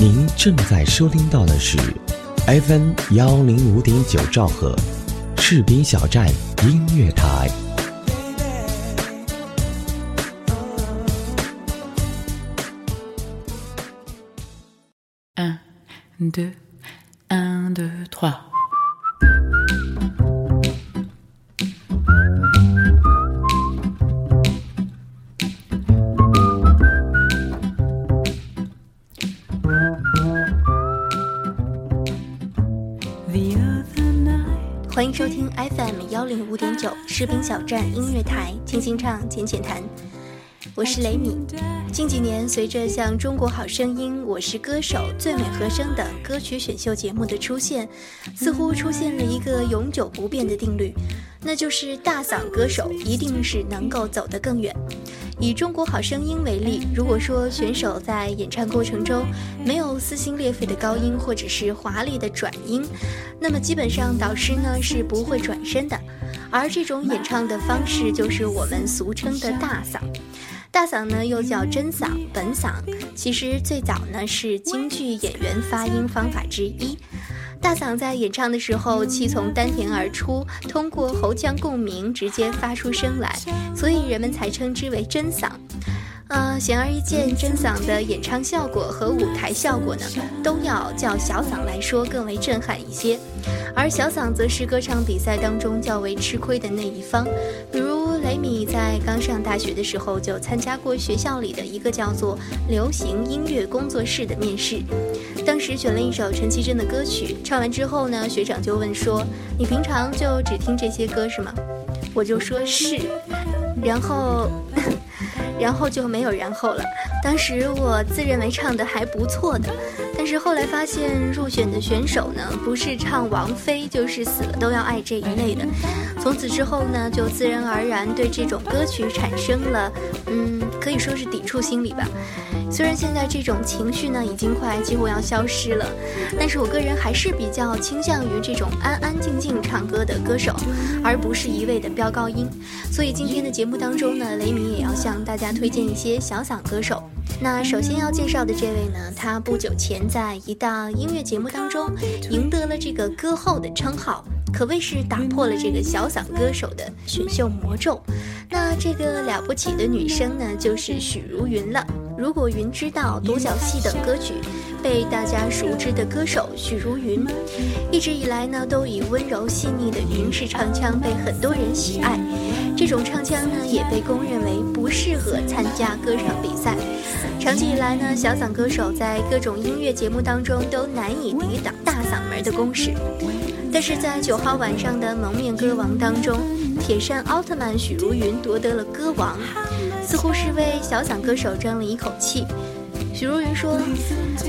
您正在收听到的是 FM 幺零五点九兆赫，士兵小站音乐台。Un, deux, un, deux, trois. 收听 FM 幺零五点九士兵小站音乐台，轻轻唱，浅浅谈。我是雷米。近几年，随着像《中国好声音》《我是歌手》《最美和声》等歌曲选秀节目的出现，似乎出现了一个永久不变的定律，那就是大嗓歌手一定是能够走得更远。以《中国好声音》为例，如果说选手在演唱过程中没有撕心裂肺的高音或者是华丽的转音，那么基本上导师呢是不会转身的。而这种演唱的方式就是我们俗称的大嗓。大嗓呢又叫真嗓、本嗓，其实最早呢是京剧演员发音方法之一。大嗓在演唱的时候，气从丹田而出，通过喉腔共鸣直接发出声来，所以人们才称之为真嗓。呃，显而易见，真嗓的演唱效果和舞台效果呢，都要较小嗓来说更为震撼一些。而小嗓则是歌唱比赛当中较为吃亏的那一方，比如雷米在刚上大学的时候就参加过学校里的一个叫做流行音乐工作室的面试，当时选了一首陈绮贞的歌曲，唱完之后呢，学长就问说：“你平常就只听这些歌是吗？”我就说是，然后。然后就没有然后了。当时我自认为唱的还不错的，但是后来发现入选的选手呢，不是唱王菲，就是死了都要爱这一类的。从此之后呢，就自然而然对这种歌曲产生了，嗯，可以说是抵触心理吧。虽然现在这种情绪呢，已经快几乎要消失了，但是我个人还是比较倾向于这种安安静静唱歌的歌手，而不是一味的飙高音。所以今天的节目当中呢，雷米也要向大家推荐一些小嗓歌手。那首先要介绍的这位呢，他不久前在一档音乐节目当中赢得了这个歌后的称号，可谓是打破了这个小嗓歌手的选秀魔咒。那这个了不起的女生呢，就是许茹芸了。如果云知道、独角戏等歌曲被大家熟知的歌手许茹芸，一直以来呢，都以温柔细腻的云式唱腔被很多人喜爱。这种唱腔呢，也被公认为不适合参加歌唱比赛。长期以来呢，小嗓歌手在各种音乐节目当中都难以抵挡大嗓门的攻势。但是在九号晚上的蒙面歌王当中，铁扇奥特曼许茹芸夺得了歌王，似乎是为小嗓歌手争了一口气。许茹芸说：“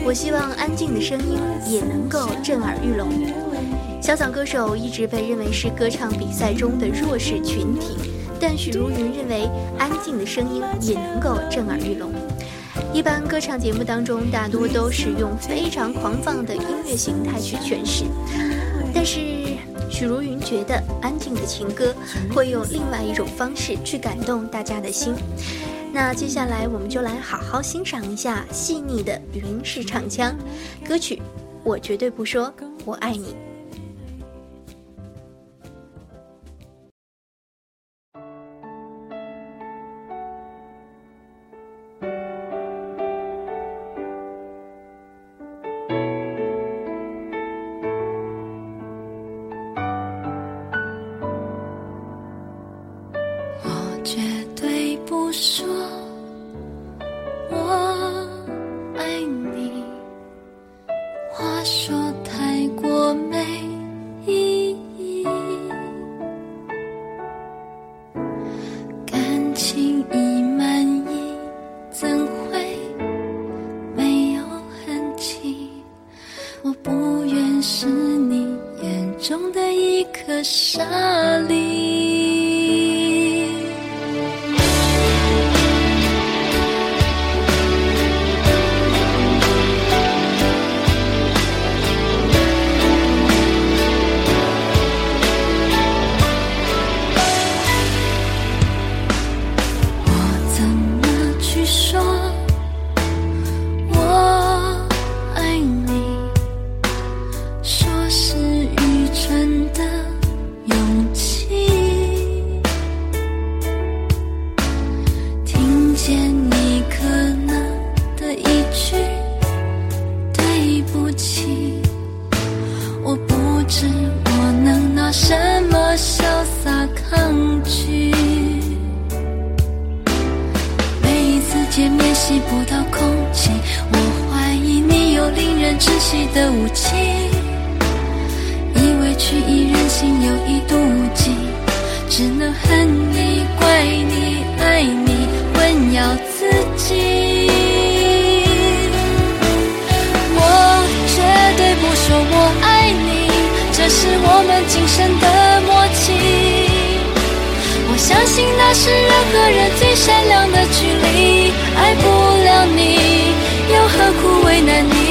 我希望安静的声音也能够震耳欲聋。”小嗓歌手一直被认为是歌唱比赛中的弱势群体，但许茹芸认为安静的声音也能够震耳欲聋。一般歌唱节目当中，大多都是用非常狂放的音乐形态去诠释，但是许茹芸觉得安静的情歌会用另外一种方式去感动大家的心。那接下来我们就来好好欣赏一下细腻的云式唱腔歌曲，《我绝对不说我爱你》。一颗沙粒。信那是人和人最善良的距离，爱不了你，又何苦为难你？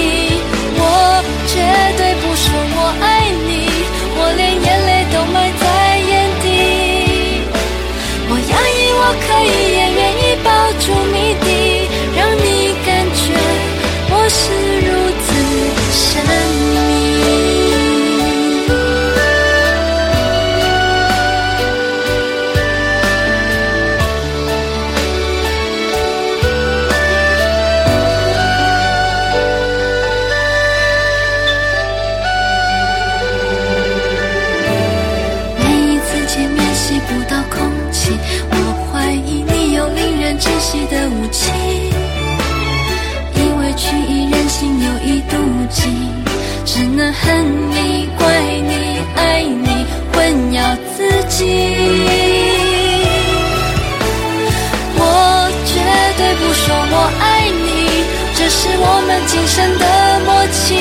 是我们今生的默契。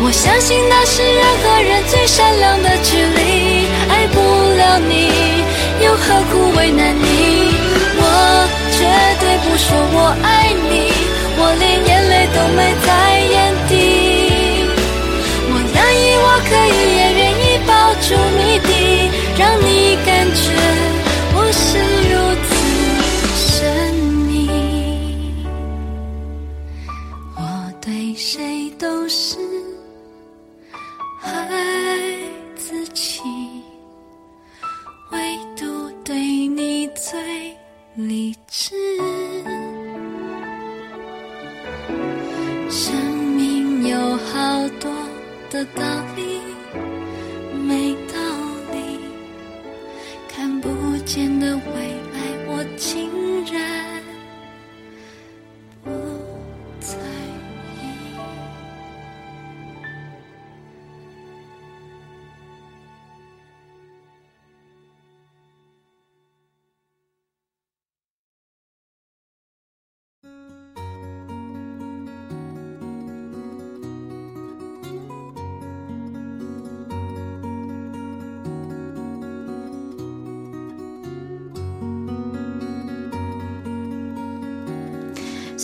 我相信那是人和人最善良的距离，爱不了你，又何苦为难你？我绝对不说我爱你，我连眼泪都没在眼底。我愿意，我可以，也愿意抱住谜底，让你感觉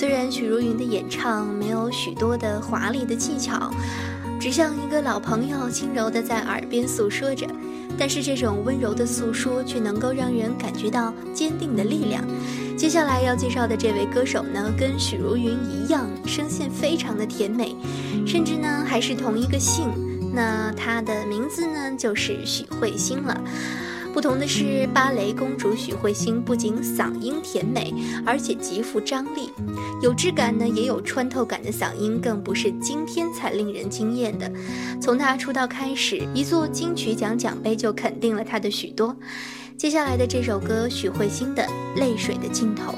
虽然许茹芸的演唱没有许多的华丽的技巧，只像一个老朋友轻柔的在耳边诉说着，但是这种温柔的诉说却能够让人感觉到坚定的力量。接下来要介绍的这位歌手呢，跟许茹芸一样，声线非常的甜美，甚至呢还是同一个姓。那她的名字呢就是许慧欣了。不同的是，芭蕾公主许慧欣不仅嗓音甜美，而且极富张力，有质感呢，也有穿透感的嗓音，更不是今天才令人惊艳的。从她出道开始，一座金曲奖奖杯就肯定了她的许多。接下来的这首歌，许慧欣的《泪水的尽头》。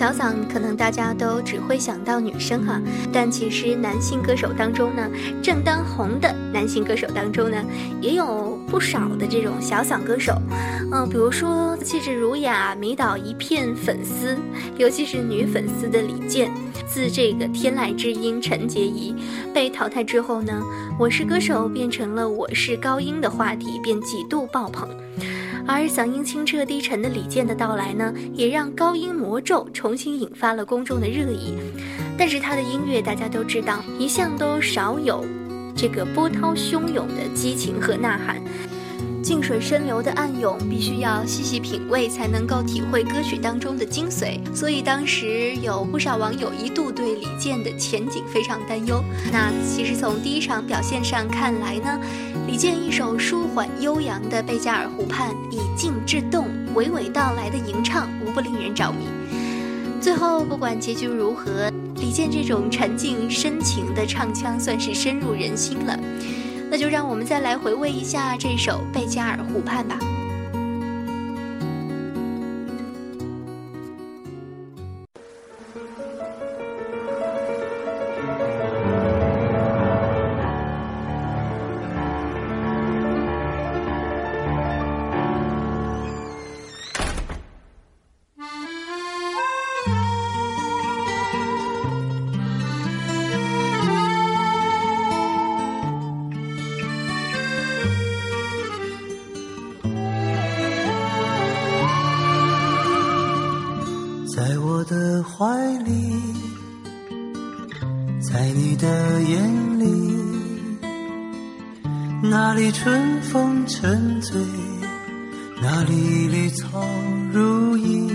小嗓，可能大家都只会想到女生哈，但其实男性歌手当中呢，正当红的男性歌手当中呢，也有不少的这种小嗓歌手，嗯，比如说气质儒雅、迷倒一片粉丝，尤其是女粉丝的李健，自这个天籁之音陈洁仪被淘汰之后呢，我是歌手变成了我是高音的话题，便几度爆棚。而嗓音清澈低沉的李健的到来呢，也让高音魔咒重新引发了公众的热议。但是他的音乐大家都知道，一向都少有这个波涛汹涌的激情和呐喊。静水深流的暗涌，必须要细细品味才能够体会歌曲当中的精髓。所以当时有不少网友一度对李健的前景非常担忧。那其实从第一场表现上看来呢，李健一首舒缓悠扬的《贝加尔湖畔》，以静制动，娓娓道来的吟唱，无不令人着迷。最后不管结局如何，李健这种沉静深情的唱腔，算是深入人心了。那就让我们再来回味一下这首《贝加尔湖畔》吧。的眼里那里春风沉醉，那里绿草如茵，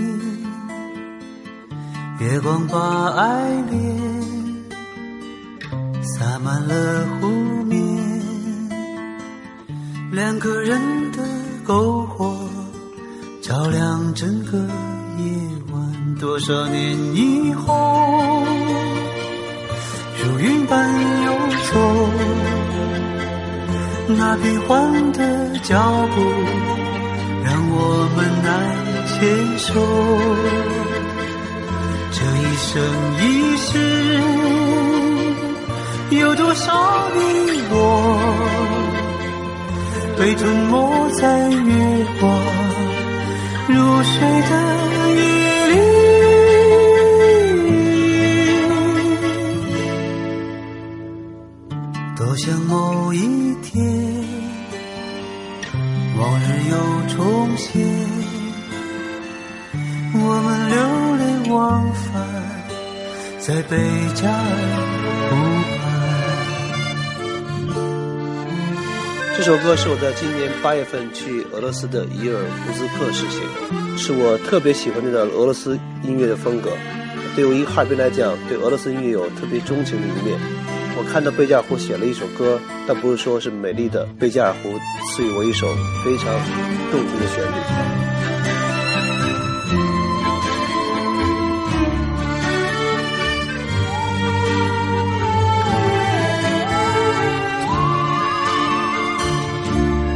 月光把爱恋洒满了湖面，两个人的篝火照亮整个夜晚，多少年步，让我们难牵手。这一生一世，有多少你我，被吞没在月光入睡的夜里。多想某一重现，我们流连忘返在贝加尔湖畔。这首歌是我在今年八月份去俄罗斯的伊尔库斯克市写的，是我特别喜欢那种俄罗斯音乐的风格。对我一个哈尔滨来讲，对俄罗斯音乐有特别钟情的一面。我看到贝加尔湖写了一首歌，但不是说是美丽的贝加尔湖赐予我一首非常动听的旋律。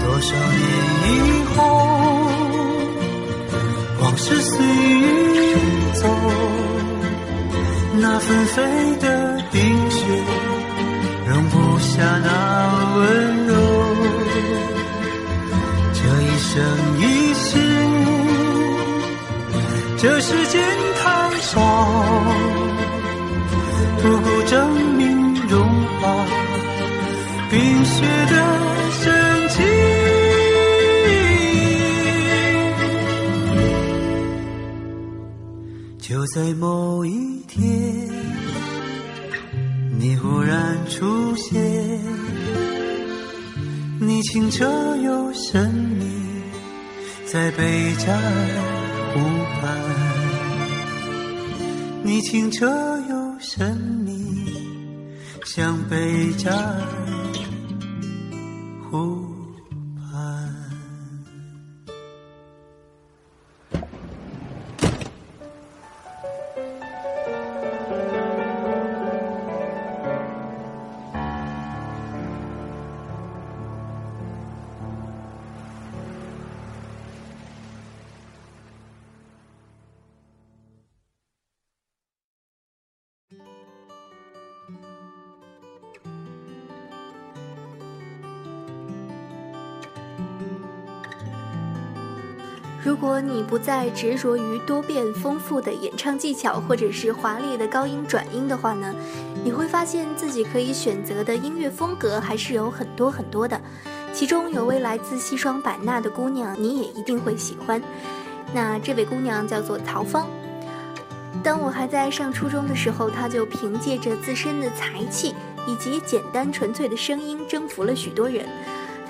多少年以后，往事随云走，那纷飞的下那温柔。这一生一世，这世间太少，不够证明融化冰雪的深情。就在某一天，你忽然出现，你清澈又神秘，在贝加尔湖畔。你清澈又神秘，像贝加尔如果你不再执着于多变丰富的演唱技巧，或者是华丽的高音转音的话呢，你会发现自己可以选择的音乐风格还是有很多很多的。其中有位来自西双版纳的姑娘，你也一定会喜欢。那这位姑娘叫做曹芳。当我还在上初中的时候，她就凭借着自身的才气以及简单纯粹的声音，征服了许多人。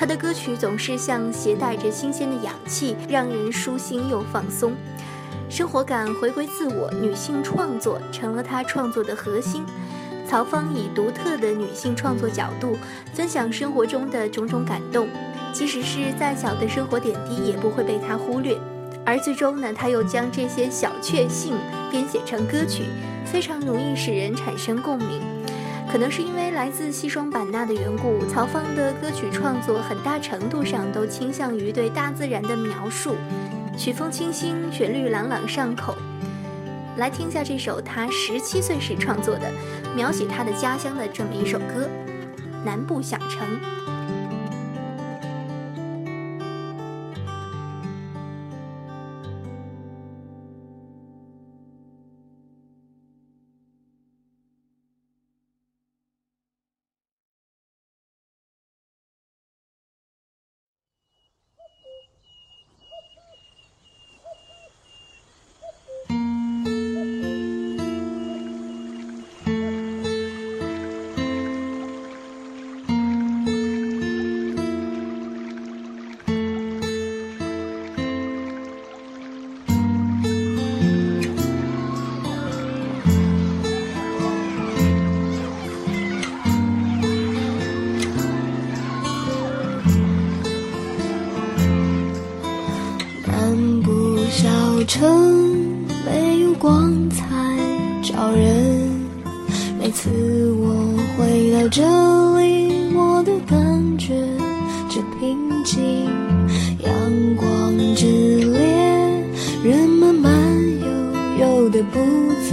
他的歌曲总是像携带着新鲜的氧气，让人舒心又放松。生活感回归自我，女性创作成了他创作的核心。曹芳以独特的女性创作角度，分享生活中的种种感动，即使是再小的生活点滴，也不会被他忽略。而最终呢，他又将这些小确幸编写成歌曲，非常容易使人产生共鸣。可能是因为来自西双版纳的缘故，曹芳的歌曲创作很大程度上都倾向于对大自然的描述，曲风清新，旋律朗朗上口。来听一下这首他十七岁时创作的，描写他的家乡的这么一首歌《南部小城》。光彩照人，每次我回到这里，我都感觉这平静，阳光之烈，人们慢悠悠的步子，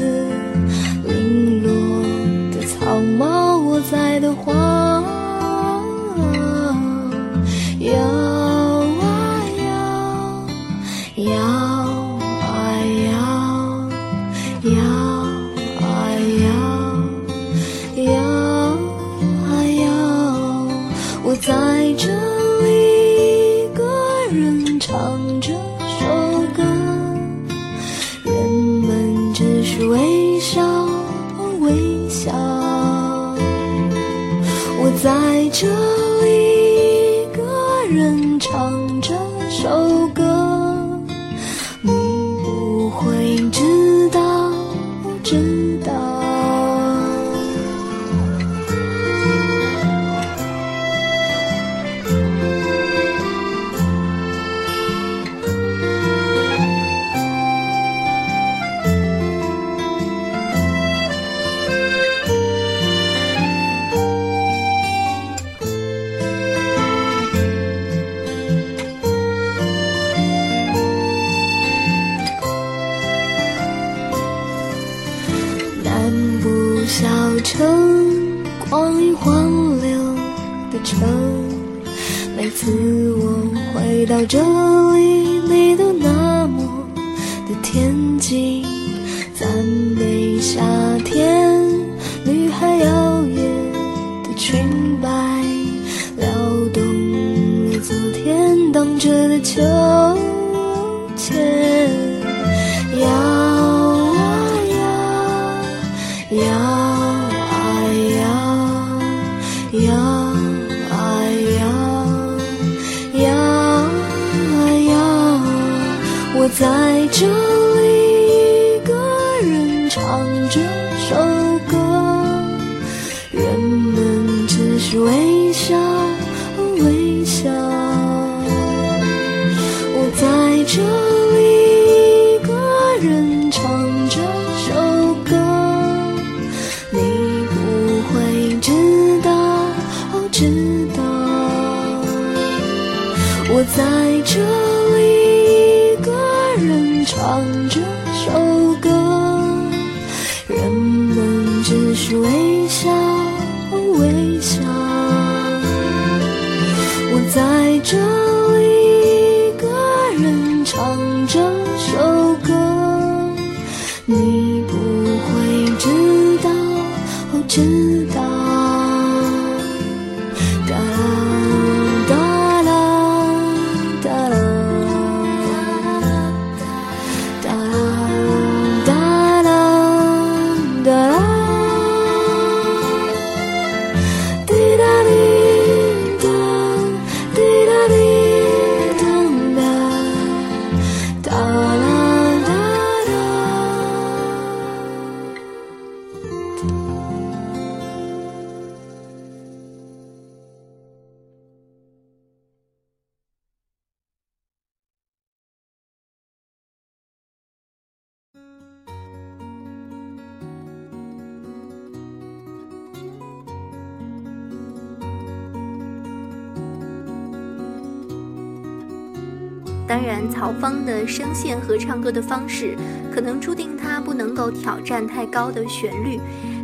当然，曹芳的声线和唱歌的方式，可能注定她不能够挑战太高的旋律。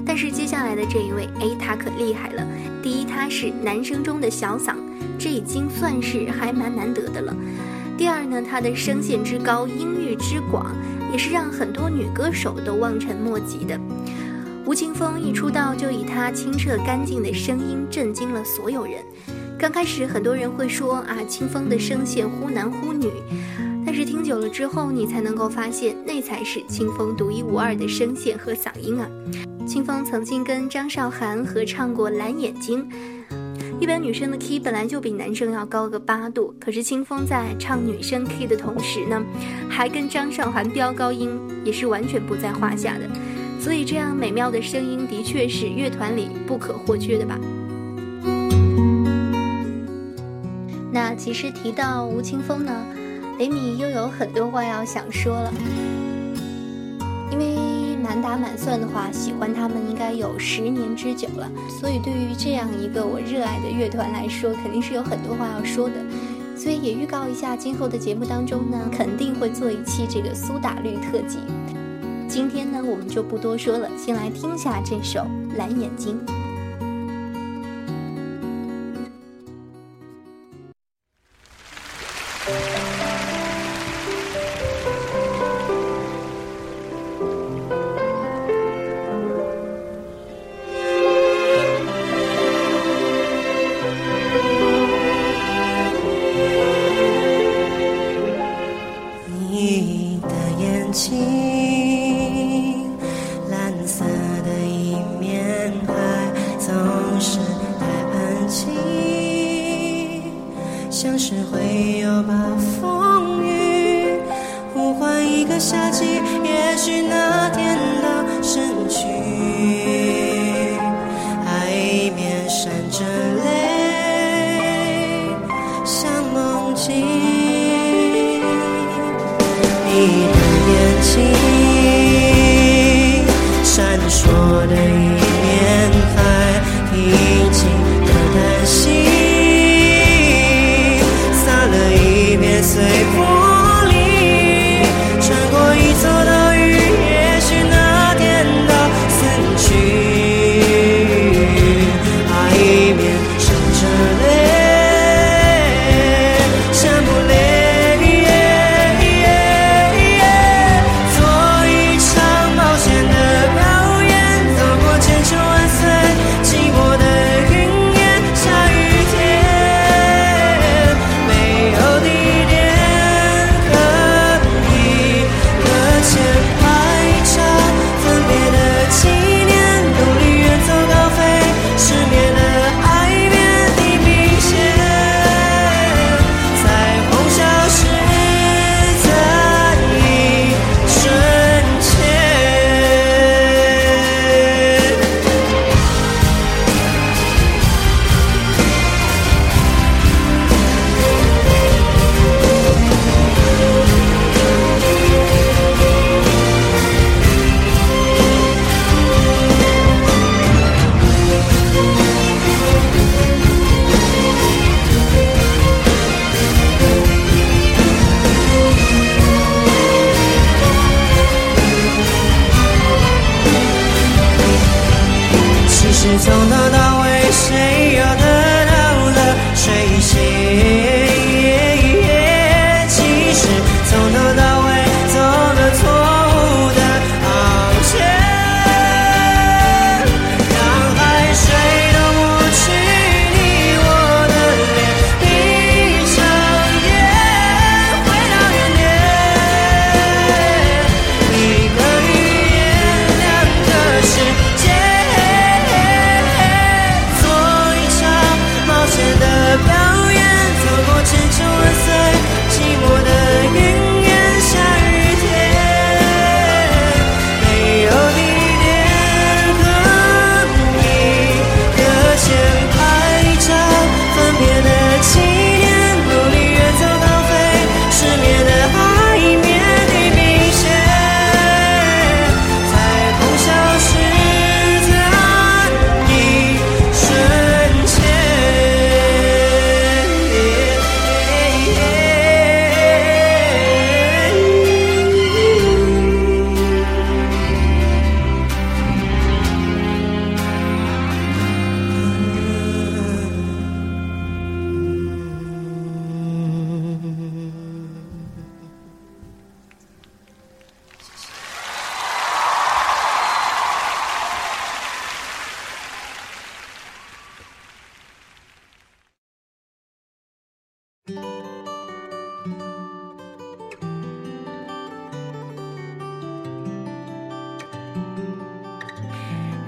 但是接下来的这一位，哎，他可厉害了。第一，他是男生中的小嗓，这已经算是还蛮难得的了。第二呢，他的声线之高，音域之广，也是让很多女歌手都望尘莫及的。吴青峰一出道就以他清澈干净的声音震惊了所有人。刚开始很多人会说啊，清风的声线忽男忽女，但是听久了之后，你才能够发现那才是清风独一无二的声线和嗓音啊。清风曾经跟张韶涵合唱过《蓝眼睛》，一般女生的 key 本来就比男生要高个八度，可是清风在唱女生 key 的同时呢，还跟张韶涵飙高音，也是完全不在话下的。所以这样美妙的声音，的确是乐团里不可或缺的吧。其实提到吴青峰呢，雷米又有很多话要想说了，因为满打满算的话，喜欢他们应该有十年之久了，所以对于这样一个我热爱的乐团来说，肯定是有很多话要说的。所以也预告一下，今后的节目当中呢，肯定会做一期这个苏打绿特辑。今天呢，我们就不多说了，先来听下这首《蓝眼睛》。蓝色的一面海总是太安静。像是会有暴风雨呼唤一个夏季也许那天的神曲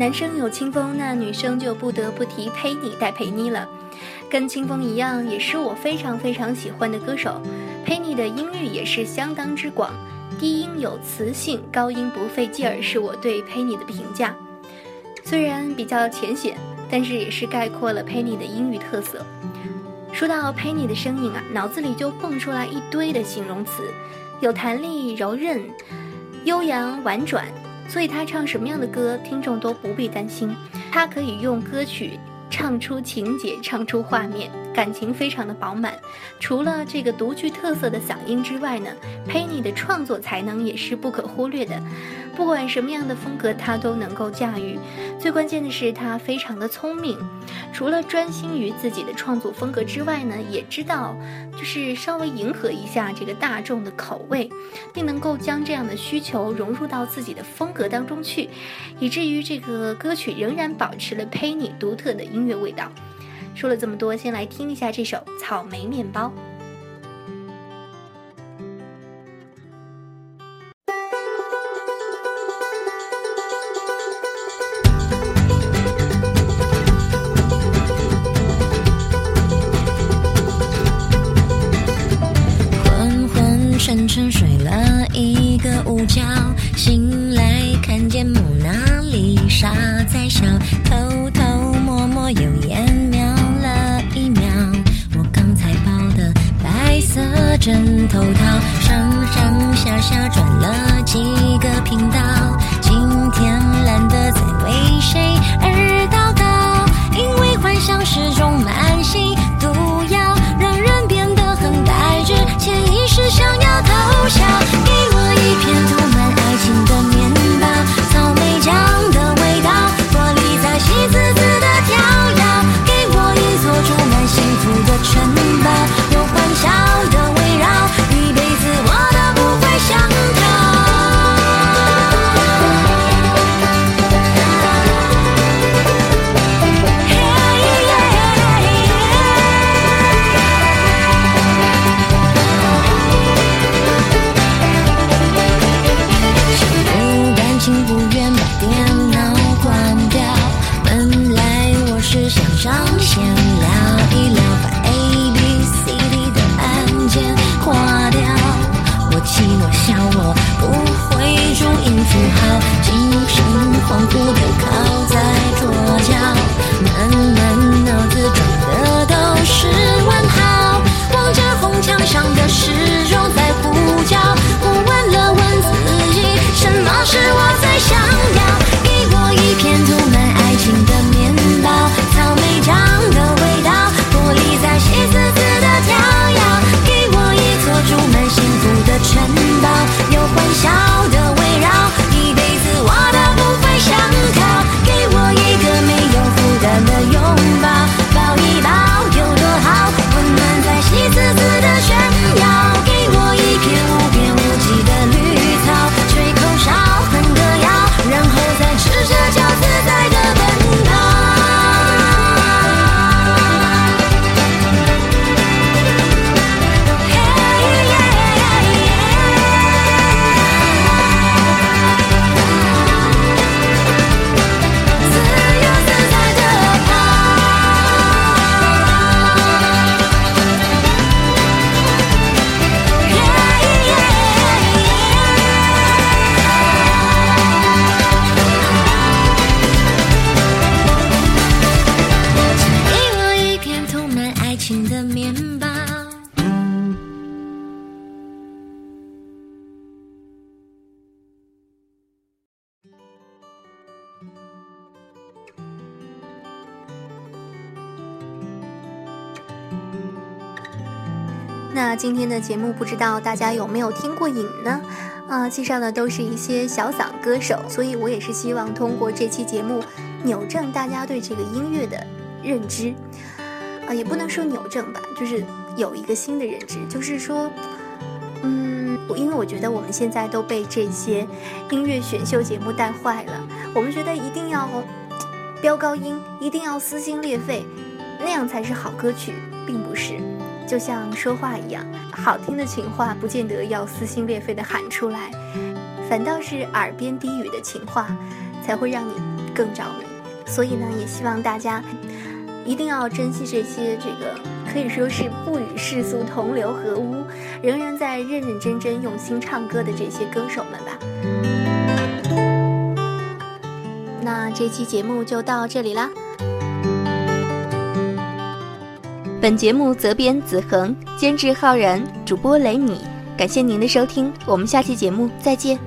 男生有清风，那女生就不得不提佩妮戴佩妮了。跟清风一样，也是我非常非常喜欢的歌手。佩妮的音域也是相当之广，低音有磁性，高音不费劲儿，是我对佩妮的评价。虽然比较浅显，但是也是概括了佩妮的音域特色。说到佩妮的声音啊，脑子里就蹦出来一堆的形容词，有弹力、柔韧、悠扬、婉转。所以他唱什么样的歌，听众都不必担心，他可以用歌曲唱出情节，唱出画面，感情非常的饱满。除了这个独具特色的嗓音之外呢，，Penny 的创作才能也是不可忽略的。不管什么样的风格，他都能够驾驭。最关键的是，他非常的聪明，除了专心于自己的创作风格之外呢，也知道就是稍微迎合一下这个大众的口味，并能够将这样的需求融入到自己的风格当中去，以至于这个歌曲仍然保持了 Penny 独特的音乐味道。说了这么多，先来听一下这首《草莓面包》。那今天的节目不知道大家有没有听过瘾呢？啊，介绍的都是一些小嗓歌手，所以我也是希望通过这期节目扭正大家对这个音乐的认知，啊，也不能说扭正吧，就是有一个新的认知，就是说，嗯，因为我觉得我们现在都被这些音乐选秀节目带坏了，我们觉得一定要飙高音，一定要撕心裂肺，那样才是好歌曲，并不是。就像说话一样，好听的情话不见得要撕心裂肺的喊出来，反倒是耳边低语的情话，才会让你更着迷。所以呢，也希望大家一定要珍惜这些这个可以说是不与世俗同流合污，仍然在认认真真用心唱歌的这些歌手们吧。那这期节目就到这里啦。本节目责编子恒，监制浩然，主播雷米。感谢您的收听，我们下期节目再见。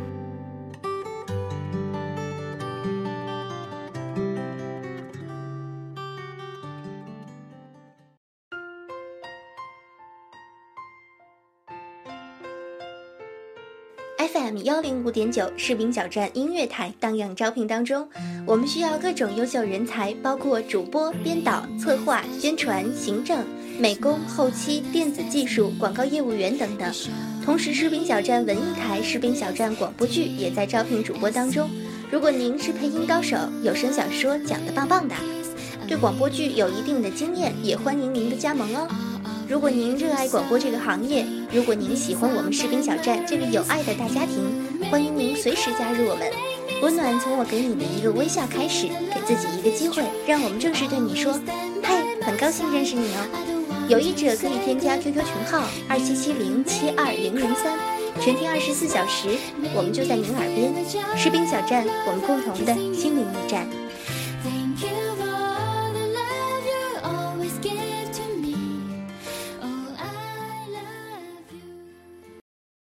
FM 幺零五点九士兵小站音乐台荡漾招聘当中，我们需要各种优秀人才，包括主播、编导、策划、宣传、行政、美工、后期、电子技术、广告业务员等等。同时，士兵小站文艺台、士兵小站广播剧也在招聘主播当中。如果您是配音高手，有声小说讲得棒棒的，对广播剧有一定的经验，也欢迎您的加盟哦。如果您热爱广播这个行业，如果您喜欢我们士兵小站这个有爱的大家庭，欢迎您随时加入我们。温暖从我给你的一个微笑开始，给自己一个机会，让我们正式对你说：“嘿，很高兴认识你哦。”有意者可以添加 QQ 群号二七七零七二零零三，全天二十四小时，我们就在您耳边。士兵小站，我们共同的心灵驿站。